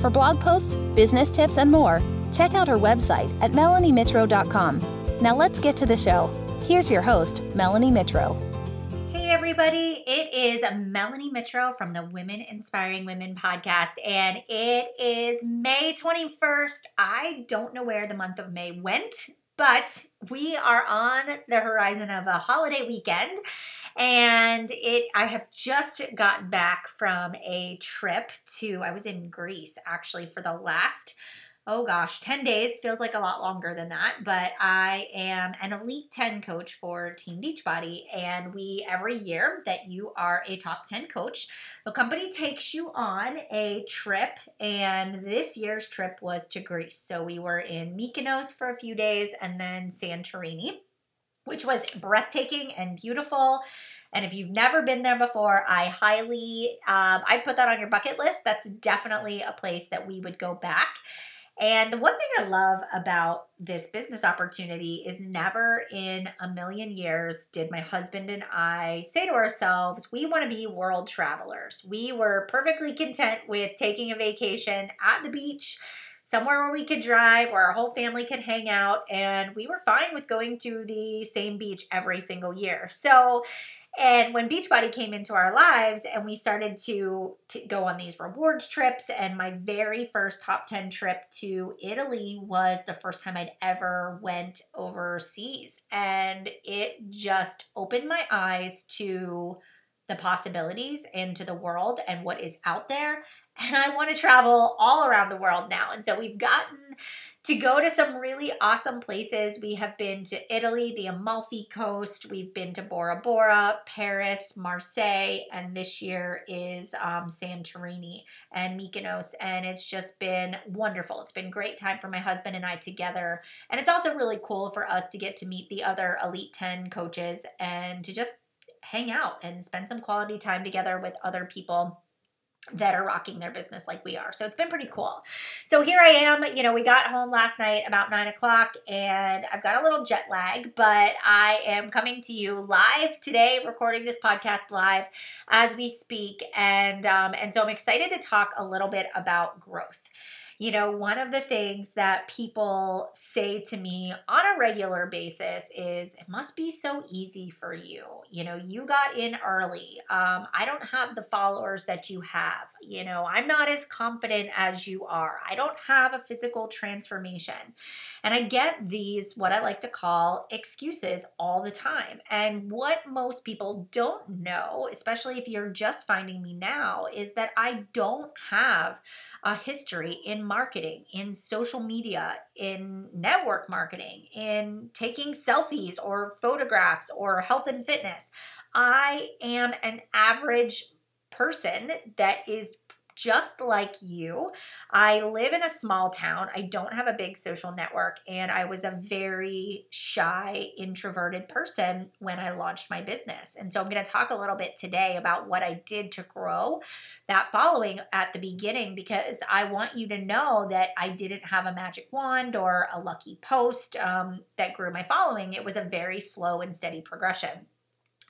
For blog posts, business tips, and more, check out her website at melaniemitro.com. Now let's get to the show. Here's your host, Melanie Mitro. Hey, everybody, it is Melanie Mitro from the Women Inspiring Women podcast, and it is May 21st. I don't know where the month of May went, but we are on the horizon of a holiday weekend and it I have just gotten back from a trip to I was in Greece actually for the last oh gosh, 10 days feels like a lot longer than that. But I am an Elite 10 coach for Team Beachbody. And we, every year that you are a top 10 coach, the company takes you on a trip. And this year's trip was to Greece. So we were in Mykonos for a few days and then Santorini which was breathtaking and beautiful. And if you've never been there before, I highly, um, I'd put that on your bucket list. That's definitely a place that we would go back. And the one thing I love about this business opportunity is never in a million years did my husband and I say to ourselves, we want to be world travelers. We were perfectly content with taking a vacation at the beach somewhere where we could drive, where our whole family could hang out, and we were fine with going to the same beach every single year. So, and when Beachbody came into our lives and we started to, to go on these rewards trips, and my very first top 10 trip to Italy was the first time I'd ever went overseas. And it just opened my eyes to the possibilities and to the world and what is out there and I want to travel all around the world now. And so we've gotten to go to some really awesome places. We have been to Italy, the Amalfi Coast. We've been to Bora Bora, Paris, Marseille, and this year is um, Santorini and Mykonos. And it's just been wonderful. It's been great time for my husband and I together. And it's also really cool for us to get to meet the other Elite 10 coaches and to just hang out and spend some quality time together with other people that are rocking their business like we are. So it's been pretty cool. So here I am. You know, we got home last night about nine o'clock and I've got a little jet lag, but I am coming to you live today, recording this podcast live as we speak. And, um, and so I'm excited to talk a little bit about growth. You know, one of the things that people say to me on a regular basis is, it must be so easy for you. You know, you got in early. Um, I don't have the followers that you have. You know, I'm not as confident as you are. I don't have a physical transformation. And I get these, what I like to call excuses all the time. And what most people don't know, especially if you're just finding me now, is that I don't have a history in marketing, in social media, in network marketing, in taking selfies or photographs or health and fitness. I am an average person that is just like you. I live in a small town. I don't have a big social network, and I was a very shy, introverted person when I launched my business. And so I'm going to talk a little bit today about what I did to grow that following at the beginning because I want you to know that I didn't have a magic wand or a lucky post um, that grew my following. It was a very slow and steady progression.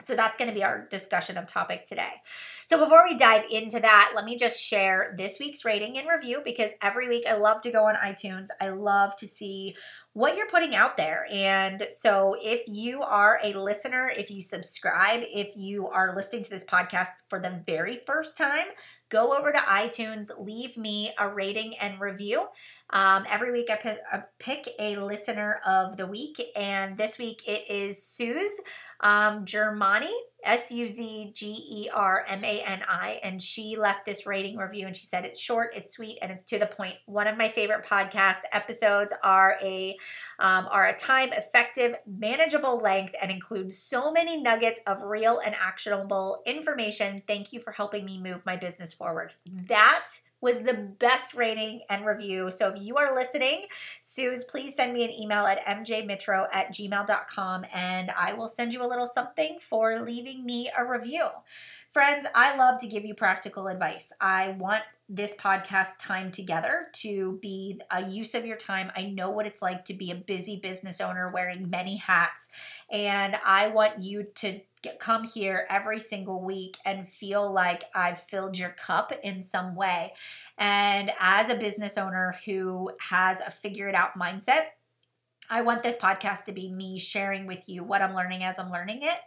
So that's going to be our discussion of topic today. So before we dive into that, let me just share this week's rating and review because every week I love to go on iTunes. I love to see what you're putting out there. And so if you are a listener, if you subscribe, if you are listening to this podcast for the very first time, go over to iTunes, leave me a rating and review. Um, every week I pick, pick, a listener of the week, and this week it is Suze um, Germani, S U Z G E R M A N I, and she left this rating review and she said it's short, it's sweet, and it's to the point. One of my favorite podcast episodes are a um, are a time effective, manageable length, and include so many nuggets of real and actionable information. Thank you for helping me move my business forward. That was the best rating and review. So if you are listening, Suze, please send me an email at mjmitro at gmail.com and I will send you a little something for leaving me a review. Friends, I love to give you practical advice. I want this podcast time together to be a use of your time. I know what it's like to be a busy business owner wearing many hats, and I want you to come here every single week and feel like I've filled your cup in some way. And as a business owner who has a figure it out mindset, I want this podcast to be me sharing with you what I'm learning as I'm learning it.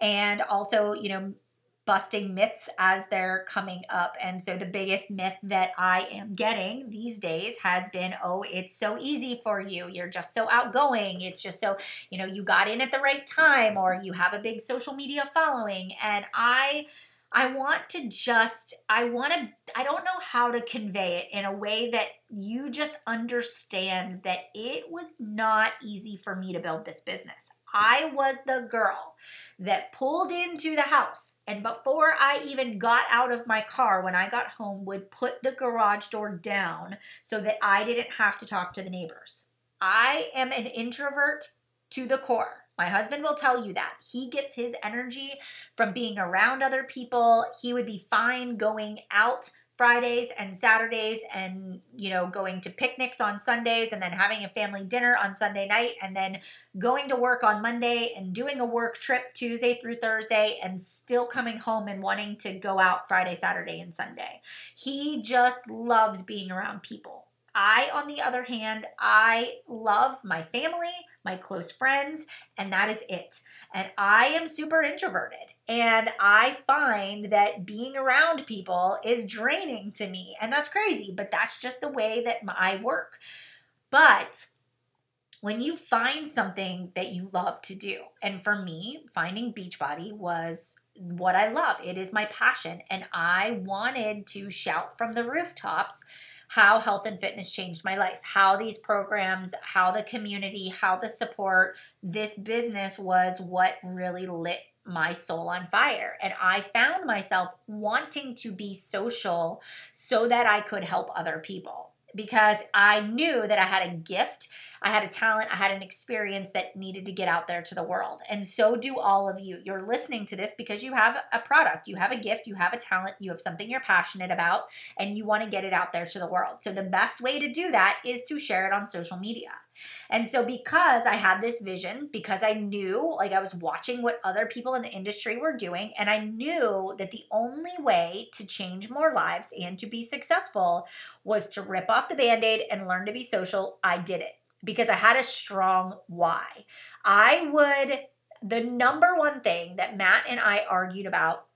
And also, you know, busting myths as they're coming up. And so the biggest myth that I am getting these days has been oh, it's so easy for you. You're just so outgoing. It's just so, you know, you got in at the right time or you have a big social media following. And I, I want to just, I want to, I don't know how to convey it in a way that you just understand that it was not easy for me to build this business. I was the girl that pulled into the house and before I even got out of my car when I got home would put the garage door down so that I didn't have to talk to the neighbors. I am an introvert to the core. My husband will tell you that. He gets his energy from being around other people. He would be fine going out Fridays and Saturdays and, you know, going to picnics on Sundays and then having a family dinner on Sunday night and then going to work on Monday and doing a work trip Tuesday through Thursday and still coming home and wanting to go out Friday, Saturday, and Sunday. He just loves being around people. I, on the other hand, I love my family, my close friends, and that is it. And I am super introverted. And I find that being around people is draining to me. And that's crazy, but that's just the way that I work. But when you find something that you love to do, and for me, finding Beachbody was what I love, it is my passion. And I wanted to shout from the rooftops how health and fitness changed my life, how these programs, how the community, how the support, this business was what really lit my soul on fire. And I found myself wanting to be social so that I could help other people because I knew that I had a gift, I had a talent, I had an experience that needed to get out there to the world. And so do all of you. You're listening to this because you have a product, you have a gift, you have a talent, you have something you're passionate about, and you want to get it out there to the world. So the best way to do that is to share it on social media. And so, because I had this vision, because I knew, like, I was watching what other people in the industry were doing, and I knew that the only way to change more lives and to be successful was to rip off the band aid and learn to be social, I did it because I had a strong why. I would, the number one thing that Matt and I argued about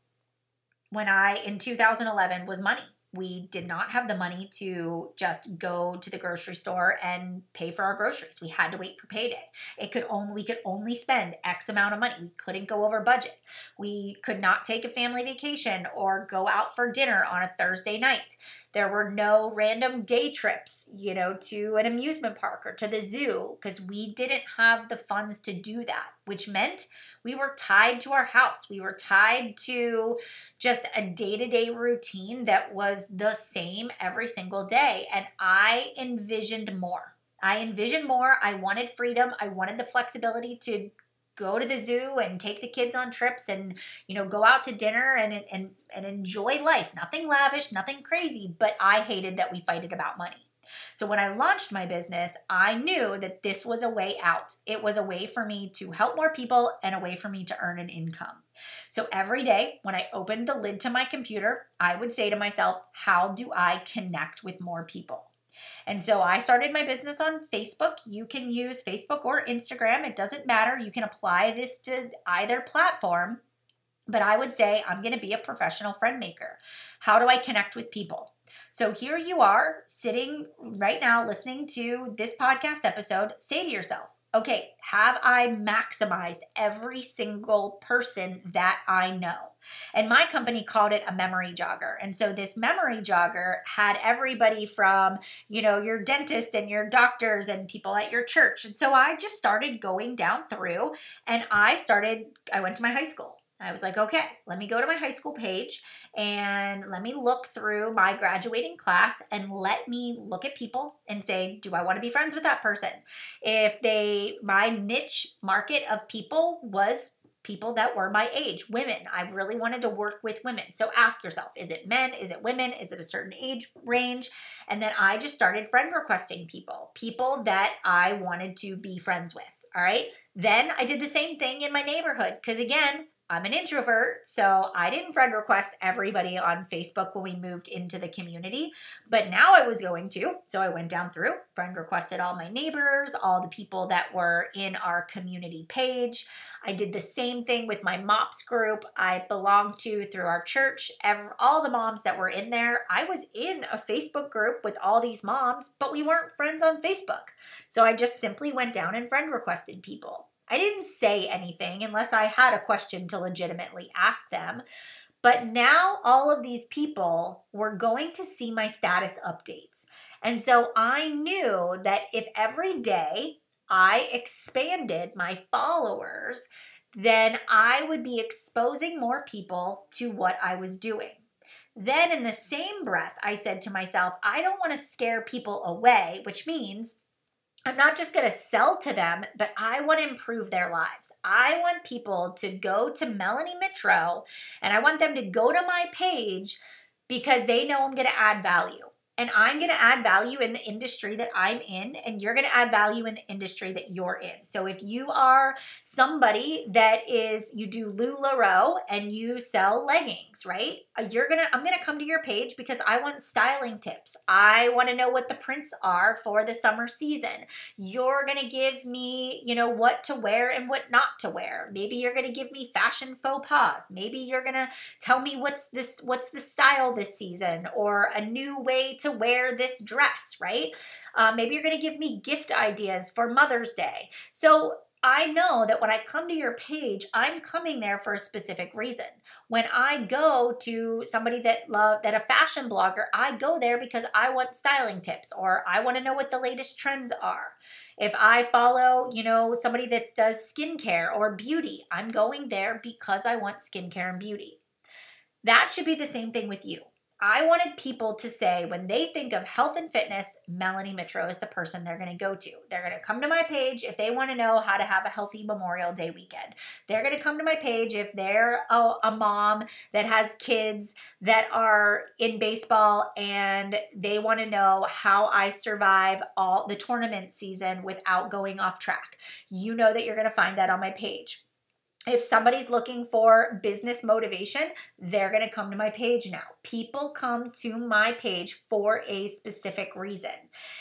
when I, in 2011, was money we did not have the money to just go to the grocery store and pay for our groceries. We had to wait for payday. It could only we could only spend X amount of money. We couldn't go over budget. We could not take a family vacation or go out for dinner on a Thursday night. There were no random day trips, you know, to an amusement park or to the zoo because we didn't have the funds to do that, which meant we were tied to our house. We were tied to just a day to day routine that was the same every single day. And I envisioned more. I envisioned more. I wanted freedom. I wanted the flexibility to go to the zoo and take the kids on trips and you know go out to dinner and and and enjoy life nothing lavish nothing crazy but i hated that we fighted about money so when I launched my business, I knew that this was a way out. It was a way for me to help more people and a way for me to earn an income. So every day when I opened the lid to my computer, I would say to myself, how do I connect with more people? And so I started my business on Facebook. You can use Facebook or Instagram, it doesn't matter. You can apply this to either platform. But I would say I'm going to be a professional friend maker. How do I connect with people? So here you are sitting right now listening to this podcast episode. Say to yourself, okay, have I maximized every single person that I know? And my company called it a memory jogger. And so this memory jogger had everybody from, you know, your dentist and your doctors and people at your church. And so I just started going down through and I started, I went to my high school I was like, okay, let me go to my high school page and let me look through my graduating class and let me look at people and say, do I want to be friends with that person? If they, my niche market of people was people that were my age, women. I really wanted to work with women. So ask yourself is it men? Is it women? Is it a certain age range? And then I just started friend requesting people, people that I wanted to be friends with. All right. Then I did the same thing in my neighborhood because, again, I'm an introvert, so I didn't friend request everybody on Facebook when we moved into the community, but now I was going to. So I went down through, friend requested all my neighbors, all the people that were in our community page. I did the same thing with my MOPS group I belonged to through our church. All the moms that were in there, I was in a Facebook group with all these moms, but we weren't friends on Facebook. So I just simply went down and friend requested people. I didn't say anything unless I had a question to legitimately ask them. But now all of these people were going to see my status updates. And so I knew that if every day I expanded my followers, then I would be exposing more people to what I was doing. Then, in the same breath, I said to myself, I don't want to scare people away, which means I'm not just going to sell to them, but I want to improve their lives. I want people to go to Melanie Mitro and I want them to go to my page because they know I'm going to add value and I'm going to add value in the industry that I'm in, and you're going to add value in the industry that you're in. So if you are somebody that is, you do LuLaRoe and you sell leggings, right? Uh, you're to, I'm to come to your page because I want styling tips. I want to know what the prints are for the summer season. You're to give me, you know, what to wear and what not to wear. Maybe you're to give me fashion faux pas. Maybe you're to tell me what's this, what's the style this season or a new way to wear this dress, right? Uh, maybe you're to give me gift ideas for Mother's Day. So I know that when I come to your page, I'm coming there for a specific reason. When I go to somebody that love that a fashion blogger, I go there because I want styling tips or I want to know what the latest trends are. If I follow, you know, somebody that does skincare or beauty, I'm going there because I want skincare and beauty. That should be the same thing with you. I wanted people to say when they think of health and fitness, Melanie Mitro is the person they're going to go to. They're going to come to my page if they want to know how to have a healthy Memorial Day weekend. They're going to come to my page if they're a, a mom that has kids that are in baseball and they want to know how I survive all the tournament season without going off track. You know that you're going to find that on my page if somebody's looking for business motivation, they're going to come to my page now. People come to my page for a specific reason.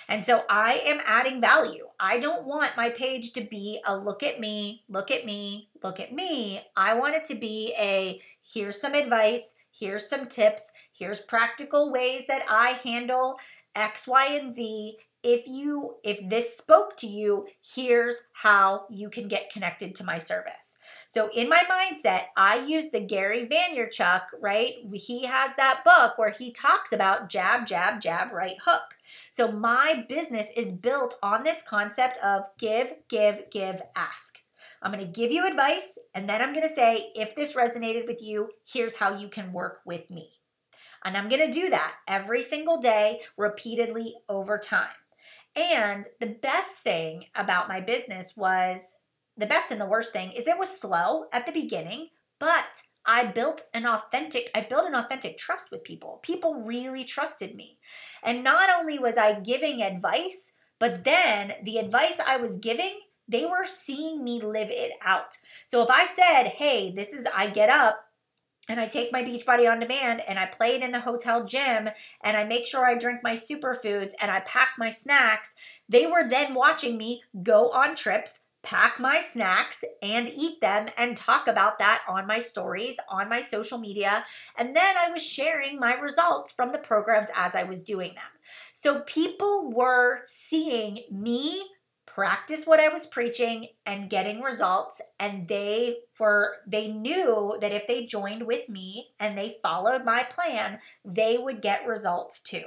And so I am adding value. I don't want my page to be a look at me, look at me, look at me. I want it to be a here's some advice, here's some tips, here's practical ways that I handle X, Y, and Z if you if this spoke to you here's how you can get connected to my service so in my mindset i use the gary vaynerchuk right he has that book where he talks about jab jab jab right hook so my business is built on this concept of give give give ask I'm going to give you advice and then I'm going to say, if this resonated with you, here's how you can work with me. And I'm going to do that every single day, repeatedly over time. And the best thing about my business was the best and the worst thing is it was slow at the beginning, but I built an authentic I built an authentic trust with people. People really trusted me. And not only was I giving advice, but then the advice I was giving, they were seeing me live it out. So if I said, "Hey, this is I get up and I take my Beachbody on demand and I play it in the hotel gym and I make sure I drink my superfoods and I pack my snacks. They were then watching me go on trips, pack my snacks and eat them and talk about that on my stories, on my social media. And then I was sharing my results from the programs as I was doing them. So people were seeing me practice what I was preaching and getting results. And they were, they knew that if they joined with me and they followed my plan, they would get results too.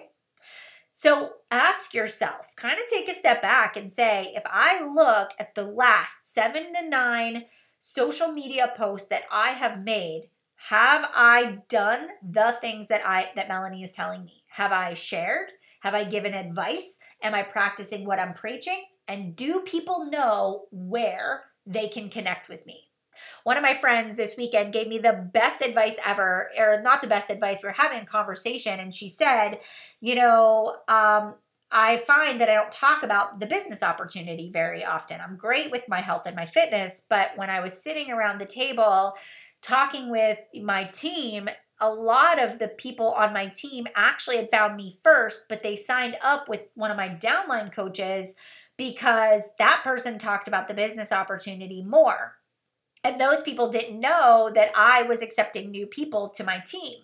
So ask yourself, kind of take a step back and say, if I look at the last seven to nine social media posts that I have made, have I done the things that I that Melanie is telling me? Have I shared? Have I given advice? Am I practicing what I'm preaching? And do people know where they can connect with me? One of my friends this weekend gave me the best advice ever, or not the best advice. We are having a conversation, and she said, You know, um, I find that I don't talk about the business opportunity very often. I'm great with my health and my fitness, but when I was sitting around the table talking with my team, a lot of the people on my team actually had found me first, but they signed up with one of my downline coaches because that person talked about the business opportunity more. And those people didn't know that I was accepting new people to my team.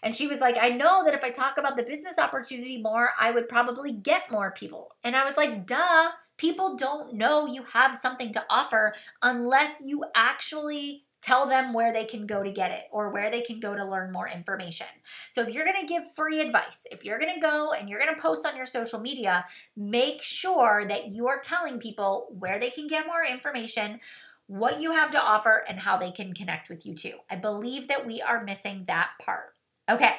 And she was like, I know that if I talk about the business opportunity more, I would probably get more people. And I was like, duh, people don't know you have something to offer unless you actually tell them where they can go to get it or where they can go to learn more information. So if you're going to give free advice, if you're going to go and you're going to post on your social media, make sure that you are telling people where they can get more information, what you have to offer, and how they can connect with you too. I believe that we are missing that part. Okay,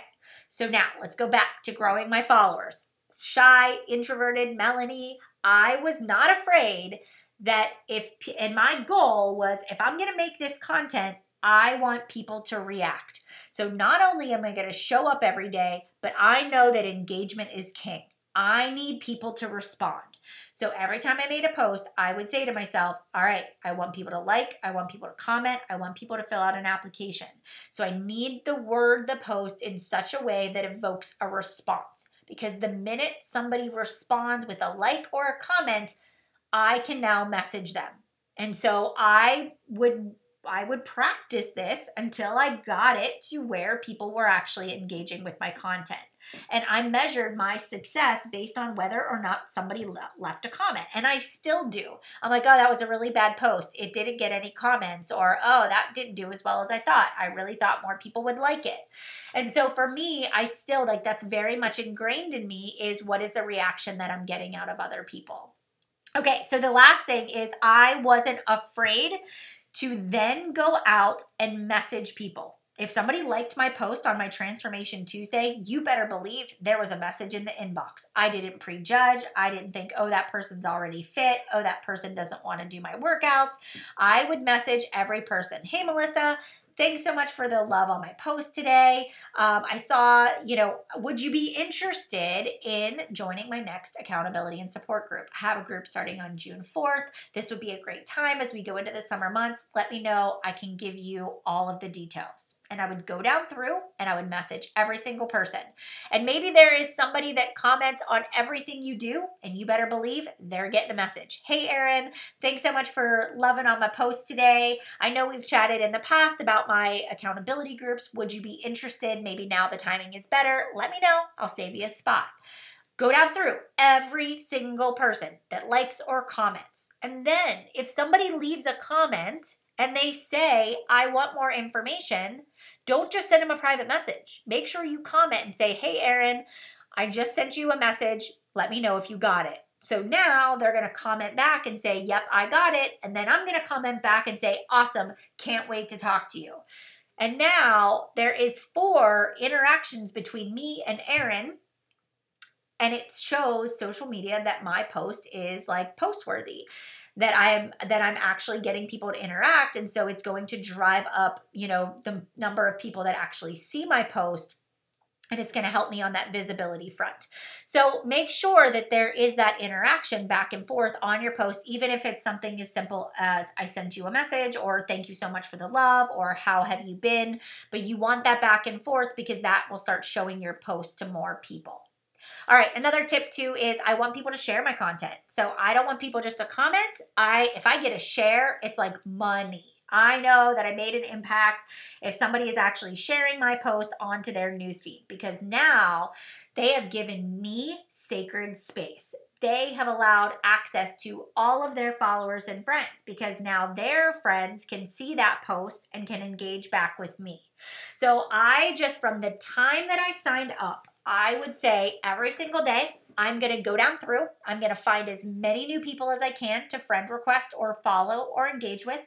so now let's go back to growing my followers. Shy, introverted Melanie, I was not afraid that if, and my goal was if I'm going to make this content, I want people to react. So not only am I going to show up every day, but I know that engagement is king. I need people to respond. So every time I made a post, I would say to myself, all right, I want people to like, I want people to comment, I want people to fill out an application. So I need the word the post in such a way that evokes a response. Because the minute somebody responds with a like or a comment, I can now message them. And so I would I would practice this until I got it to where people were actually engaging with my content. And I measured my success based on whether or not somebody le- left a comment. And I still do. I'm like, oh, that was a really bad post. It didn't get any comments. Or, oh, that didn't do as well as I thought. I really thought more people would like it. And so for me, I still like that's very much ingrained in me is what is the reaction that I'm getting out of other people. Okay, so the last thing is I wasn't afraid to then go out and message people. If somebody liked my post on my Transformation Tuesday, you better believe there was a message in the inbox. I didn't prejudge. I didn't think, oh, that person's already fit. Oh, that person doesn't want to do my workouts. I would message every person, hey, Melissa, Thanks so much for the love on my post today. Um, I saw, you know, would you be interested in joining my next accountability and support group? I have a group starting on June 4th. This would be a great time as we go into the summer months. Let me know. I can give you all of the details and I would go down through and I would message every single person. And maybe there is somebody that comments on everything you do, and you better believe they're getting a message. Hey, Erin, thanks so much for loving on my post today. I know we've chatted in the past about my accountability groups. Would you be interested? Maybe now the timing is better. Let me know. I'll save you a spot. Go down through every single person that likes or comments. And then if somebody leaves a comment and they say, I want more information, don't just send them a private message. Make sure you comment and say, Hey, Aaron, I just sent you a message. Let me know if you got it. So now they're going to comment back and say, Yep, I got it. And then I'm going to comment back and say, Awesome, can't wait to talk to you. And now there is four interactions between me and Aaron. and it shows social media that my post is like post worthy that I'm that I'm actually getting people to interact and so it's going to drive up, you know, the number of people that actually see my post and it's going to help me on that visibility front. So make sure that there is that interaction back and forth on your post, even if it's something as simple as I sent you a message or thank you so much for the love or how have you been. But you want that back and forth because that will start showing your post to more people. All right, another tip too is I want people to share my content. So I don't want people just to comment. I if I get a share, it's like money. I know that I made an impact if somebody is actually sharing my post onto their newsfeed because now they have given me sacred space. They have allowed access to all of their followers and friends because now their friends can see that post and can engage back with me. So I just, from the time that I signed up, I would say every single day, I'm going to go down through. I'm going to find as many new people as I can to friend request or follow or engage with.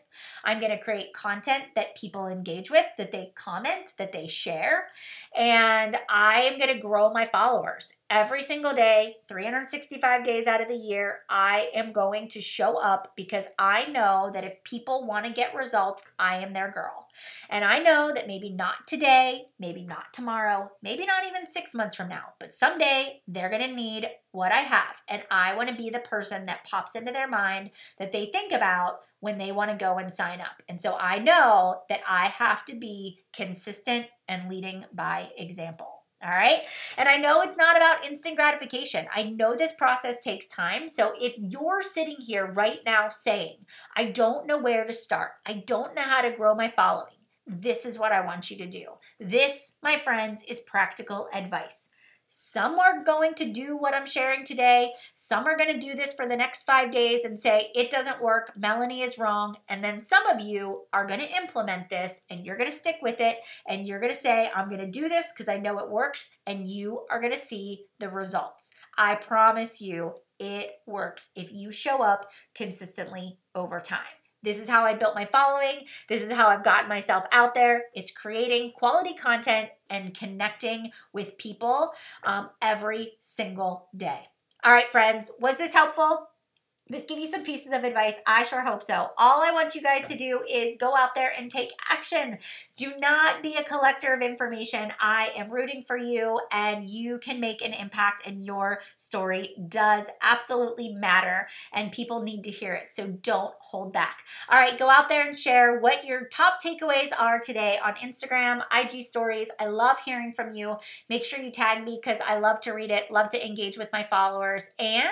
I'm going to create content that people engage with, that they comment, that they share. And I am going to grow my followers. Every single day, 365 days out of the year, I am going to show up because I know that if people want to get results, I am their girl. And I know that maybe not today, maybe not tomorrow, maybe not even six months from now, but someday they're going to need what I have. And I want to be the person that pops into their mind that they think about when they want to go and sign up. And so I know that I have to be consistent and leading by example. All right. And I know it's not about instant gratification. I know this process takes time. So if you're sitting here right now saying, I don't know where to start, I don't know how to grow my following, this is what I want you to do. This, my friends, is practical advice. Some are going to do what I'm sharing today. Some are going to do this for the next five days and say, it doesn't work. Melanie is wrong. And then some of you are going to implement this and you're going to stick with it and you're going to say, I'm going to do this because I know it works. And you are going to see the results. I promise you, it works if you show up consistently over time. This is how I built my following. This is how I've gotten myself out there. It's creating quality content and connecting with people um, every single day. All right, friends, was this helpful? This give you some pieces of advice? I sure hope so. All I want you guys to do is go out there and take action. Do not be a collector of information. I am rooting for you, and you can make an impact, and your story does absolutely matter, and people need to hear it. So don't hold back. All right, go out there and share what your top takeaways are today on Instagram, IG stories. I love hearing from you. Make sure you tag me because I love to read it, love to engage with my followers, and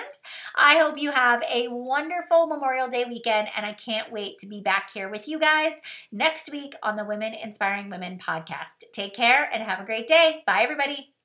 I hope you have wonderful Memorial Day weekend, and I can't wait to be back here with you guys next week on the Women Inspiring Women podcast. Take care and have a great day. Bye, everybody.